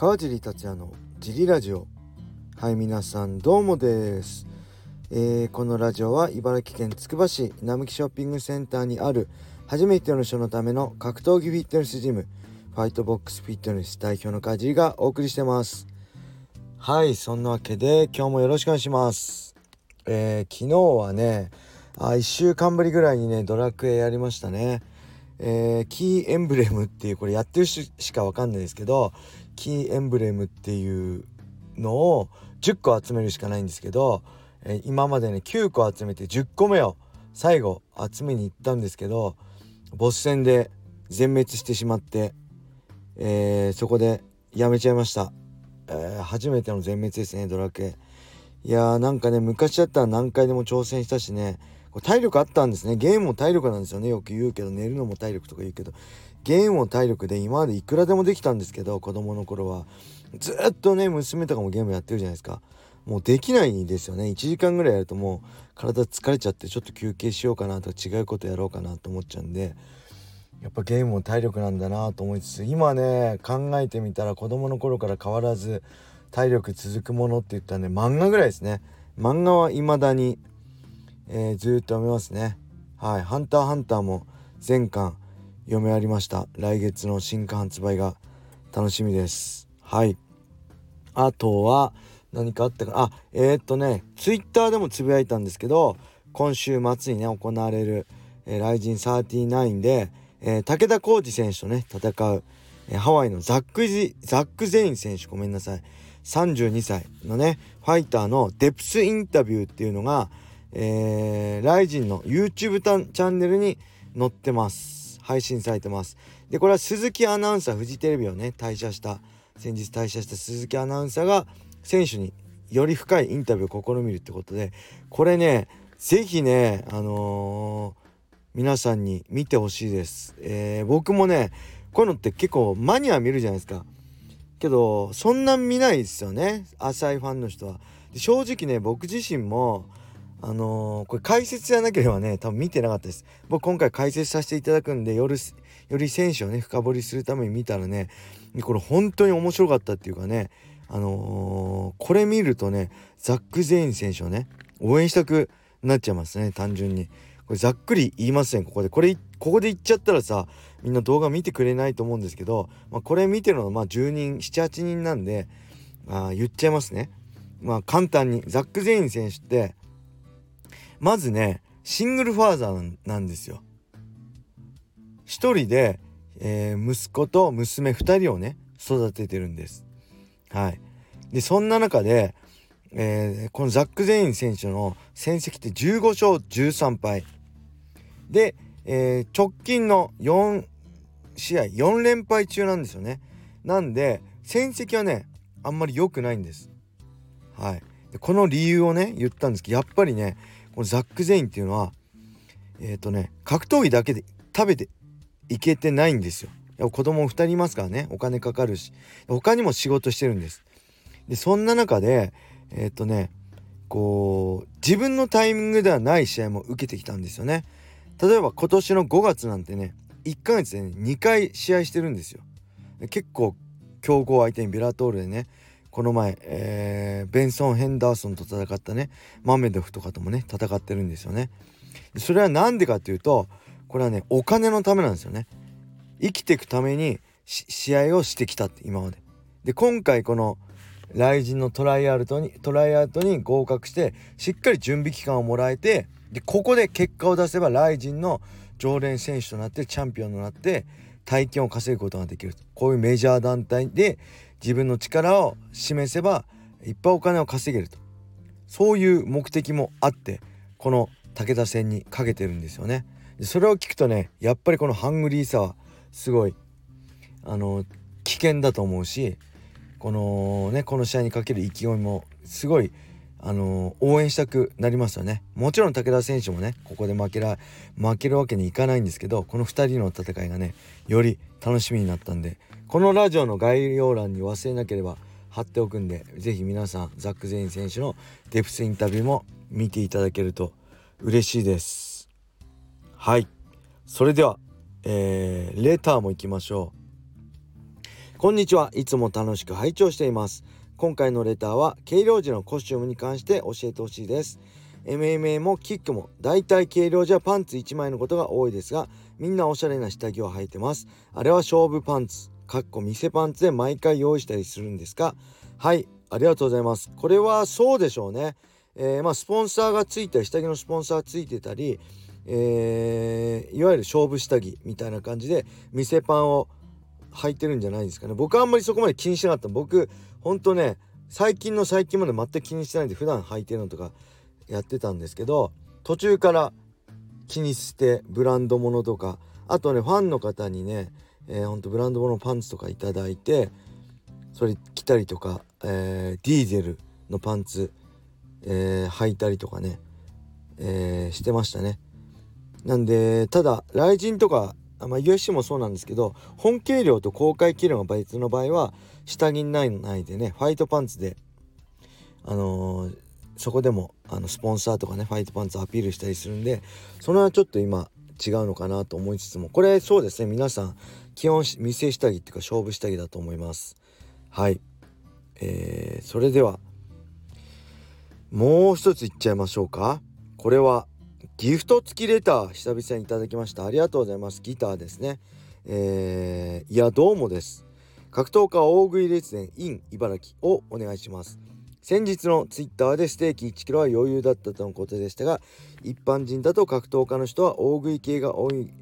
川尻達也のジリラジオ。はい皆さんどうもです、えー、このラジオは茨城県つくば市並木ショッピングセンターにある初めての人のための格闘技フィットネスジムファイトボックスフィットネス代表の川尻がお送りしてます。はいそんなわけで今日もよろしくお願いします。えー、昨日はねあ1週間ぶりぐらいにねドラクエやりましたね。えー、キーエンブレムっていうこれやってる人しかわかんないですけどキーエンブレムっていうのを10個集めるしかないんですけど、えー、今までね9個集めて10個目を最後集めに行ったんですけどボス戦で全滅してしまって、えー、そこでやめちゃいました、えー、初めての全滅ですねドラクエ。いやーなんかね昔だったら何回でも挑戦したしねこれ体力あったんですね。ゲームも体力なんですよね。よく言うけど寝るのも体力とか言うけど。ゲームも体力で今までいくらでもできたんですけど子供の頃は。ずっとね娘とかもゲームやってるじゃないですか。もうできないですよね。1時間ぐらいやるともう体疲れちゃってちょっと休憩しようかなとか違うことやろうかなと思っちゃうんで。やっぱゲームも体力なんだなと思いつつ今ね考えてみたら子供の頃から変わらず体力続くものって言ったらね漫画ぐらいですね。漫画は未だにえー、ずっと読めますね。はい「ハンターハンター」も全巻読み終わりました。来月の新刊発売が楽しみです。はい。あとは何かあったかあえー、っとねツイッターでもつぶやいたんですけど今週末にね行われる「えー、ライジン39で」えー、武田浩二選手とね戦う、えー、ハワイのザックザック・ゼイン選手ごめんなさい。32歳のねファイターのデプスインタビューっていうのがえー、ライジンの YouTube チャンネルに載ってます。配信されてます。でこれは鈴木アナウンサーフジテレビをね退社した先日退社した鈴木アナウンサーが選手により深いインタビューを試みるってことでこれね是非ねあのー、皆さんに見てほしいです、えー、僕もねこういうのって結構マニア見るじゃないですか。けどそんな見ないですよね。浅いファンの人は。正直ね僕自身もあのー、これ解説じゃなければね多分見てなかったです。僕今回解説させていただくんでよりより選手をね深掘りするために見たらねこれ本当に面白かったっていうかねあのー、これ見るとねザック・ゼイン選手をね応援したくなっちゃいますね単純に。これざっくり言いませんここで。これここで言っちゃったらさみんな動画見てくれないと思うんですけど、まあ、これ見てるのはまあ10人78人なんであ言っちゃいますね。まあ簡単にザック・ゼイン選手ってまずねシングルファーザーなんですよ。一人で、えー、息子と娘2人をね育ててるんです。はい、でそんな中で、えー、このザック・ゼイン選手の戦績って15勝13敗で、えー、直近の4試合4連敗中なんですよね。なんで戦績はねあんまり良くないんです。はい、でこの理由をね言ったんですけどやっぱりねこのザック・ゼインっていうのはえっ、ー、とね格闘技だけで食べていけてないんですよ。子供2人いますからねお金かかるし他にも仕事してるんです。でそんな中でえっ、ー、とねこう自分のタイミングではない試合も受けてきたんですよね。例えば今年の5月なんてね1ヶ月で、ね、2回試合してるんですよ。結構強豪相手にビラトールでねこの前、えー、ベンソン・ヘンダーソンと戦ったねマメドフとかともね戦ってるんですよね。それは何でかっていうとこれはねお金のためなんですよね。生きていくために試合をしてきたって今まで。で今回この来人のトライアウトにトライアウトに合格してしっかり準備期間をもらえてでここで結果を出せばライジンの常連選手となってチャンピオンとなって大金を稼ぐことができるこういうメジャー団体で自分の力を示せばいっぱいお金を稼げるとそういう目的もあってこの武田戦にかけてるんですよね。それを聞くとねやっぱりこのハングリーさはすごいあの危険だと思うしこのねこの試合にかける意気込みもすごいあの応援したくなりますよねもちろん武田選手もねここで負けら負けるわけにいかないんですけどこの2人の戦いがねより楽しみになったんでこのラジオの概要欄に忘れなければ貼っておくんで是非皆さんザック・ゼイン選手のデプスインタビューも見ていただけると嬉しいです。はい。それでは、えー、レターもいきましょう。こんにちは。いつも楽しく拝聴しています。今回のレターは軽量時のコスチュームに関して教えてほしいです。MMA もキックもだいたい軽量時はパンツ1枚のことが多いですがみんなおしゃれな下着を履いてます。あれは勝負パンツ。かっこ店パンツで毎回用意したりするんですか？はいありがとうございます。これはそうでしょうね。えー、まあスポンサーがついたり下着のスポンサーついてたりえー、いわゆる勝負下着みたいな感じで店パンを履いてるんじゃないですかね。僕はあんまりそこまで気にしなかった。僕ほんとね最近の最近まで全く気にしてないんで普段履いてるのとかやってたんですけど途中から気にしてブランド物とかあとねファンの方にね、えー、ほんとブランド物パンツとか頂いてそれ着たりとか、えー、ディーゼルのパンツ、えー、履いたりとかね、えー、してましたね。なんでただ雷神とかまあ、USC もそうなんですけど本軽量と公開軽量が別の場合は下着ないないでねファイトパンツであのー、そこでもあのスポンサーとかねファイトパンツアピールしたりするんでそれはちょっと今違うのかなと思いつつもこれそうですね皆さん基本店下着っていうか勝負下着だと思います。はい。えー、それではもう一ついっちゃいましょうか。これはギフト付きレター久々にいただきました。ありがとうございます。ギターですね。えー、いやどうもです。格闘家大食い列伝 in 茨城をお願いします。先日のツイッターでステーキ 1kg は余裕だったとのことでしたが一般人だと格闘家の人は大食い系が多い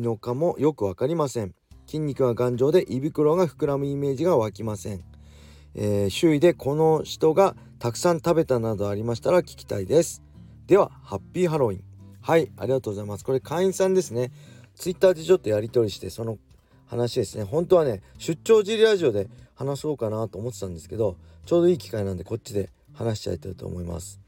のかもよく分かりません。筋肉が頑丈で胃袋が膨らむイメージが湧きません、えー、周囲でこの人がたくさん食べたなどありましたら聞きたいです。ではハッピーハロウィン。はいありがとうございます。これ会員さんですね。ツイッターでちょっとやり取りしてその話ですね。本当はね出張尻ラジオで話そうかなと思ってたんですけどちょうどいい機会なんでこっちで話しちゃいたいと思います。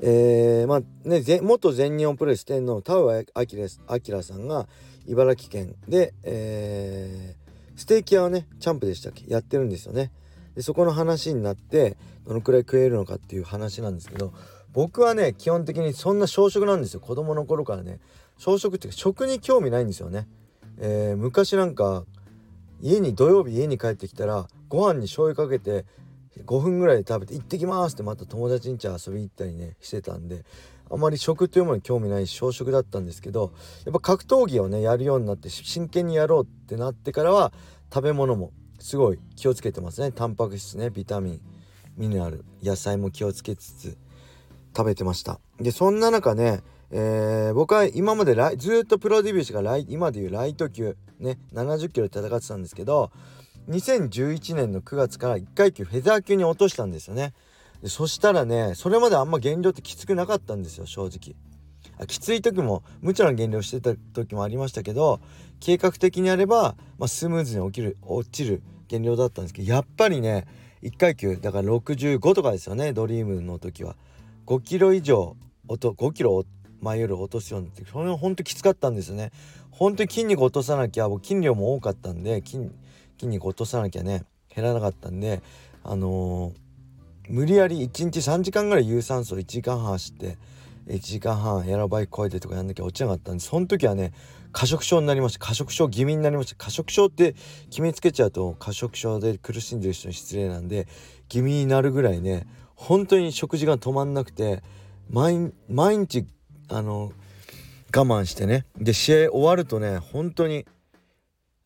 えー、まあね元全日本プロレス天皇田上明さんが茨城県。で、えー、ステーキ屋をねチャンプでしたっけ？やってるんですよね。でそこの話になってどのくらい食えるのかっていう話なんですけど僕はね基本的にそんな小食なんですよ。子供の頃からね。小食っていうか食に興味ないんですよね、えー、昔なんか家に土曜日家に帰ってきたらご飯に醤油かけて5分ぐらいで食べて「行ってきます」ってまた友達ん家遊びに行ったりねしてたんであまり食というものに興味ない小食だったんですけどやっぱ格闘技をねやるようになって真剣にやろうってなってからは食べ物もすごい気をつけてますね。タンパク質ねビタミンミネラル野菜も気をつけつつ食べてました。でそんな中ね、えー、僕は今までずっとプロデビューしてから今でいうライト級ね70キロで戦ってたんですけど2011年の9月から1階級フェザー級に落としたんですよね。でそしたらねそれまであんま減量ってきつくなかったんですよ正直。あきつい時も無茶な減量してた時もありましたけど計画的にやれば、まあ、スムーズに起きる落ちる減量だったんですけどやっぱりね1階級だから65とかですよねドリームの時は。5キロ以上5キロ前より落とすようになってそれは本当きつかったんですよね。本当に筋肉落とさなきゃ筋量も多かったんで筋肉落とさなきゃね減らなかったんであのー、無理やり1日3時間ぐらい有酸素1時間半走って1時間半エアロバイク超えてとかやんなきゃ落ちなかったんでその時はね過食症になりました。過食症気味になりました。過食症って決めつけちゃうと過食症で苦しんでる人に失礼なんで気味になるぐらいね本当に食事が止まんなくて毎日あの我慢してねで試合終わるとね本当に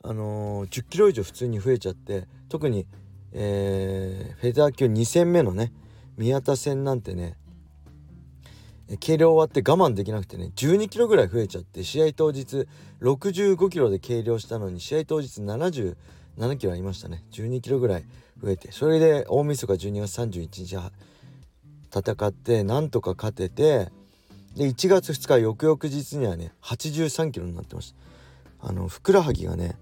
あのー、10キロ以上普通に増えちゃって特に、えー、フェザー級2戦目のね宮田戦なんてね計量終わって我慢できなくてね12キロぐらい増えちゃって試合当日65キロで計量したのに試合当日77キロありましたね。12キロぐらい増えてそれで大晦日12月31日戦ってなんとか勝ててで1月2日翌々日にはね83キロになってました。あのふくらはぎがね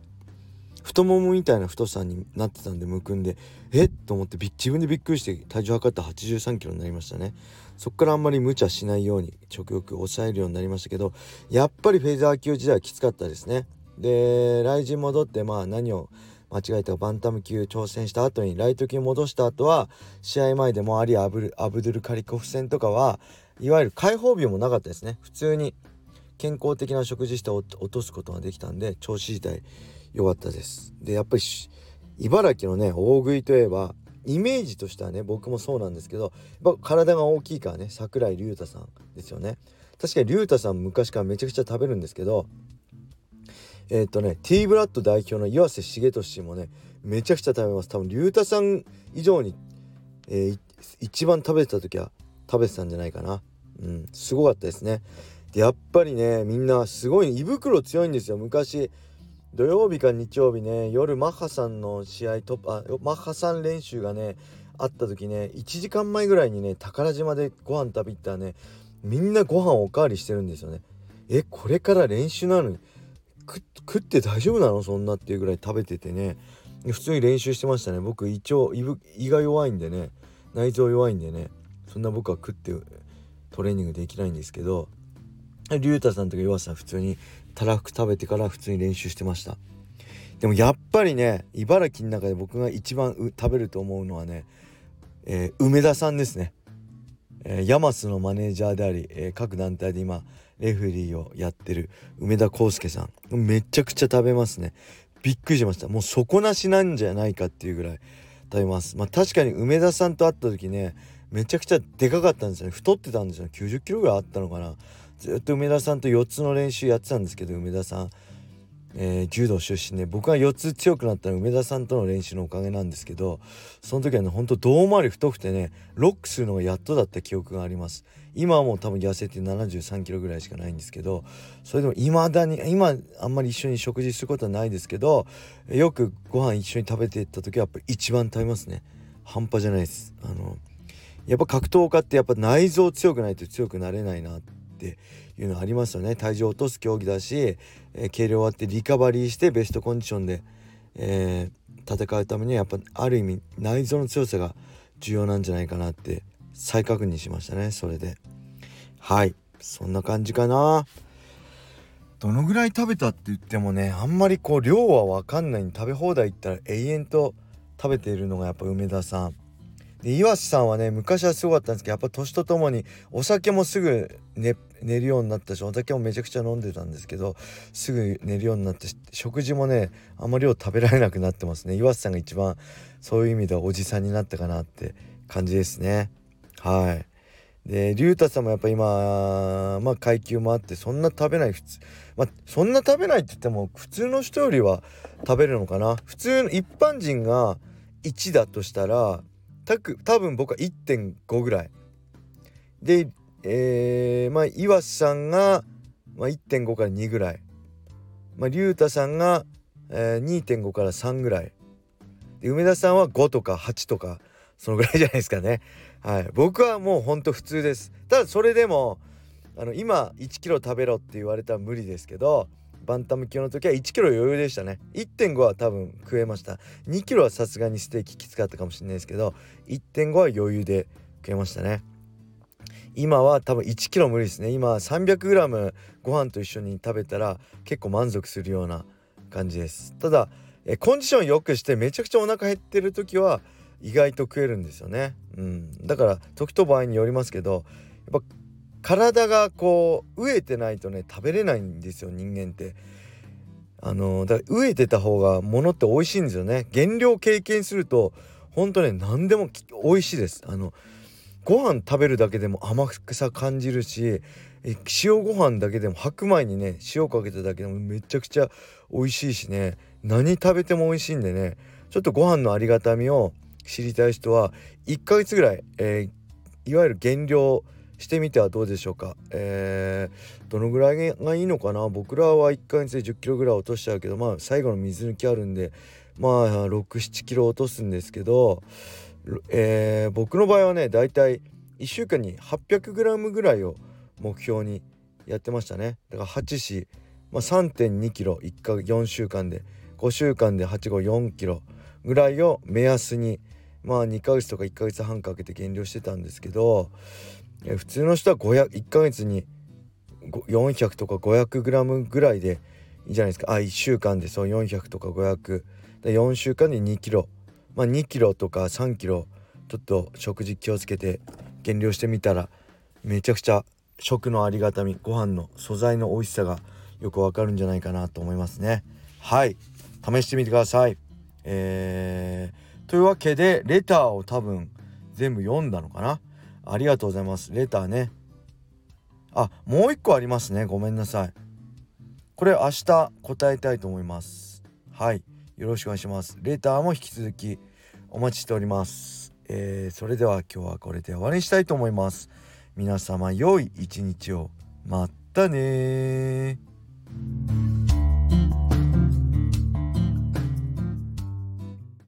太ももみたいな太さになってたんでむくんでえ？っと思って自分でびっくりして体重測った83キロになりましたね。そっからあんまり無茶しないように食欲抑えるようになりましたけどやっぱりフェザー級時代はきつかったですね。で来陣戻ってまあ何を間違えたバンタム級挑戦した後にライト級戻した後は試合前でもアリアブルアブドゥル・カリコフ戦とかはいわゆる解放日もなかったですね。普通に健康的な食事して落とすことができたんで調子自体良かったです。でやっぱり茨城のね大食いといえばイメージとしてはね僕もそうなんですけどやっぱ体が大きいからね桜井隆太さんですよね。確かに隆太さん昔からめちゃくちゃ食べるんですけどえっ、とね T ブラッド代表の岩瀬重俊もねめちゃくちゃ食べます。多分隆太さん以上に、えー、一番食べてた時は食べてたんじゃないかな。うんすごかったですね。でやっぱりねみんなすごい胃袋強いんですよ。昔土曜日か日曜日ね夜マッハさんの試合とあマッハさん練習がねあった時ね1時間前ぐらいにね宝島でご飯食べ行ったらねみんなご飯おかわりしてるんですよね。えこれから練習なのに食って大丈夫なの？そんなっていうぐらい食べててね。普通に練習してましたね。僕胃腸胃が弱いんでね。内臓弱いんでね。そんな僕は食ってトレーニングできないんですけど竜太さんとか岩さん普通にたらふく食べてから普通に練習してました。でもやっぱりね茨城の中で僕が一番食べると思うのはね、えー、梅田さんですね、えー、ヤマスのマネージャーであり、えー、各団体で今レフェリーをやってる梅田康介さん。めちゃくちゃ食べますね。びっくりしました。もう底なしなんじゃないかっていうぐらい食べます。まあ確かに梅田さんと会った時ねめちゃくちゃでかかったんですよね。太ってたんですよ90キロぐらいあったのかな。ずっと梅田さんと4つの練習やってたんですけど梅田さん、えー、柔道出身で僕が4つ強くなったのは梅田さんとの練習のおかげなんですけどその時はねほんと胴回り太くてねロックするのがやっとだった記憶があります。今はもう多分痩せて73キロぐらいしかないんですけどそれでも未だに今あんまり一緒に食事することはないですけどよくご飯一緒に食べていった時はやっぱり一番食べますね。半端じゃないです。あのやっぱ格闘家ってやっぱ内臓強くないと強くなれないなってっていうのありますよね。体重を落とす競技だし、えー、計量終わってリカバリーしてベストコンディションで、えー、戦うためにはやっぱある意味内臓の強さが重要なんじゃないかなって再確認しましたねそれで。はい。そんな感じかな。どのぐらい食べたって言ってもねあんまりこう量は分かんない。に食べ放題行ったら永遠と食べているのがやっぱ梅田さん。で岩瀬さんはね昔はすごかったんですけどやっぱ年とともにお酒もすぐ寝寝るようになったしお酒もめちゃくちゃ飲んでたんですけどすぐ寝るようになって食事もねあんまり量食べられなくなってますね。岩瀬さんが一番そういう意味ではおじさんになったかなって感じですね。はい。で龍太さんもやっぱ今まあ階級もあってそんな食べない普通まあそんな食べないって言っても普通の人よりは食べるのかな。普通の一般人が1だとしたらたく多分僕は1.5ぐらい。でえー、まあ岩瀬さんが、まあ、1.5から2ぐらい。まあ龍太さんが、えー、2.5から3ぐらい。梅田さんは5とか8とかそのぐらいじゃないですかね。はい。僕はもうほんと普通です。ただそれでもあの今1キロ食べろって言われたら無理ですけどバンタム級の時は1キロ余裕でしたね。1.5は多分食えました。2キロはさすがにステーキきつかったかもしれないですけど1.5は余裕で食えましたね。今は多分1キロ無理ですね。今 300g ご飯と一緒に食べたら結構満足するような感じです。ただえコンディション良くしてめちゃくちゃお腹減ってる時は意外と食えるんですよね。うん。だから時と場合によりますけどやっぱ体がこう飢えてないとね食べれないんですよ人間って。あのだから飢えてた方が物って美味しいんですよね。減量経験すると本当ね何でも美味しいです。あのご飯食べるだけでも甘くさ感じるし塩ご飯だけでも白米にね塩かけただけでもめちゃくちゃ美味しいしね。何食べても美味しいんでね。ちょっとご飯のありがたみを知りたい人は1ヶ月ぐらい、えー、いわゆる減量してみてはどうでしょうか。えー、どのぐらいがいいのかな。僕らは1ヶ月で1 0キロぐらい落としちゃうけどまあ最後の水抜きあるんでまあ67キロ落とすんですけど、えー、僕の場合はねだいたい1週間に 800g ぐらいを目標にやってましたね。だから8子、まあ、3.2キロ1か4週間で5週間で8後4キロぐらいを目安にまあ2ヶ月とか1ヶ月半かけて減量してたんですけど普通の人は500 1ヶ月に400とか 500g ぐらいでいいじゃないですか。あ1週間でそう400とか500で4週間で2キロまあ2キロとか3キロちょっと食事気をつけて減量してみたらめちゃくちゃ食のありがたみご飯の素材の美味しさがよくわかるんじゃないかなと思いますね。はい。試してみてください。えー、というわけでレターを多分全部読んだのかな？ありがとうございます。レターね。あもう一個ありますね。ごめんなさい。これ明日答えたいと思います。はい。よろしくお願いします。レターも引き続きお待ちしております。えー、それでは今日はこれで終わりにしたいと思います。皆様良い一日を。またね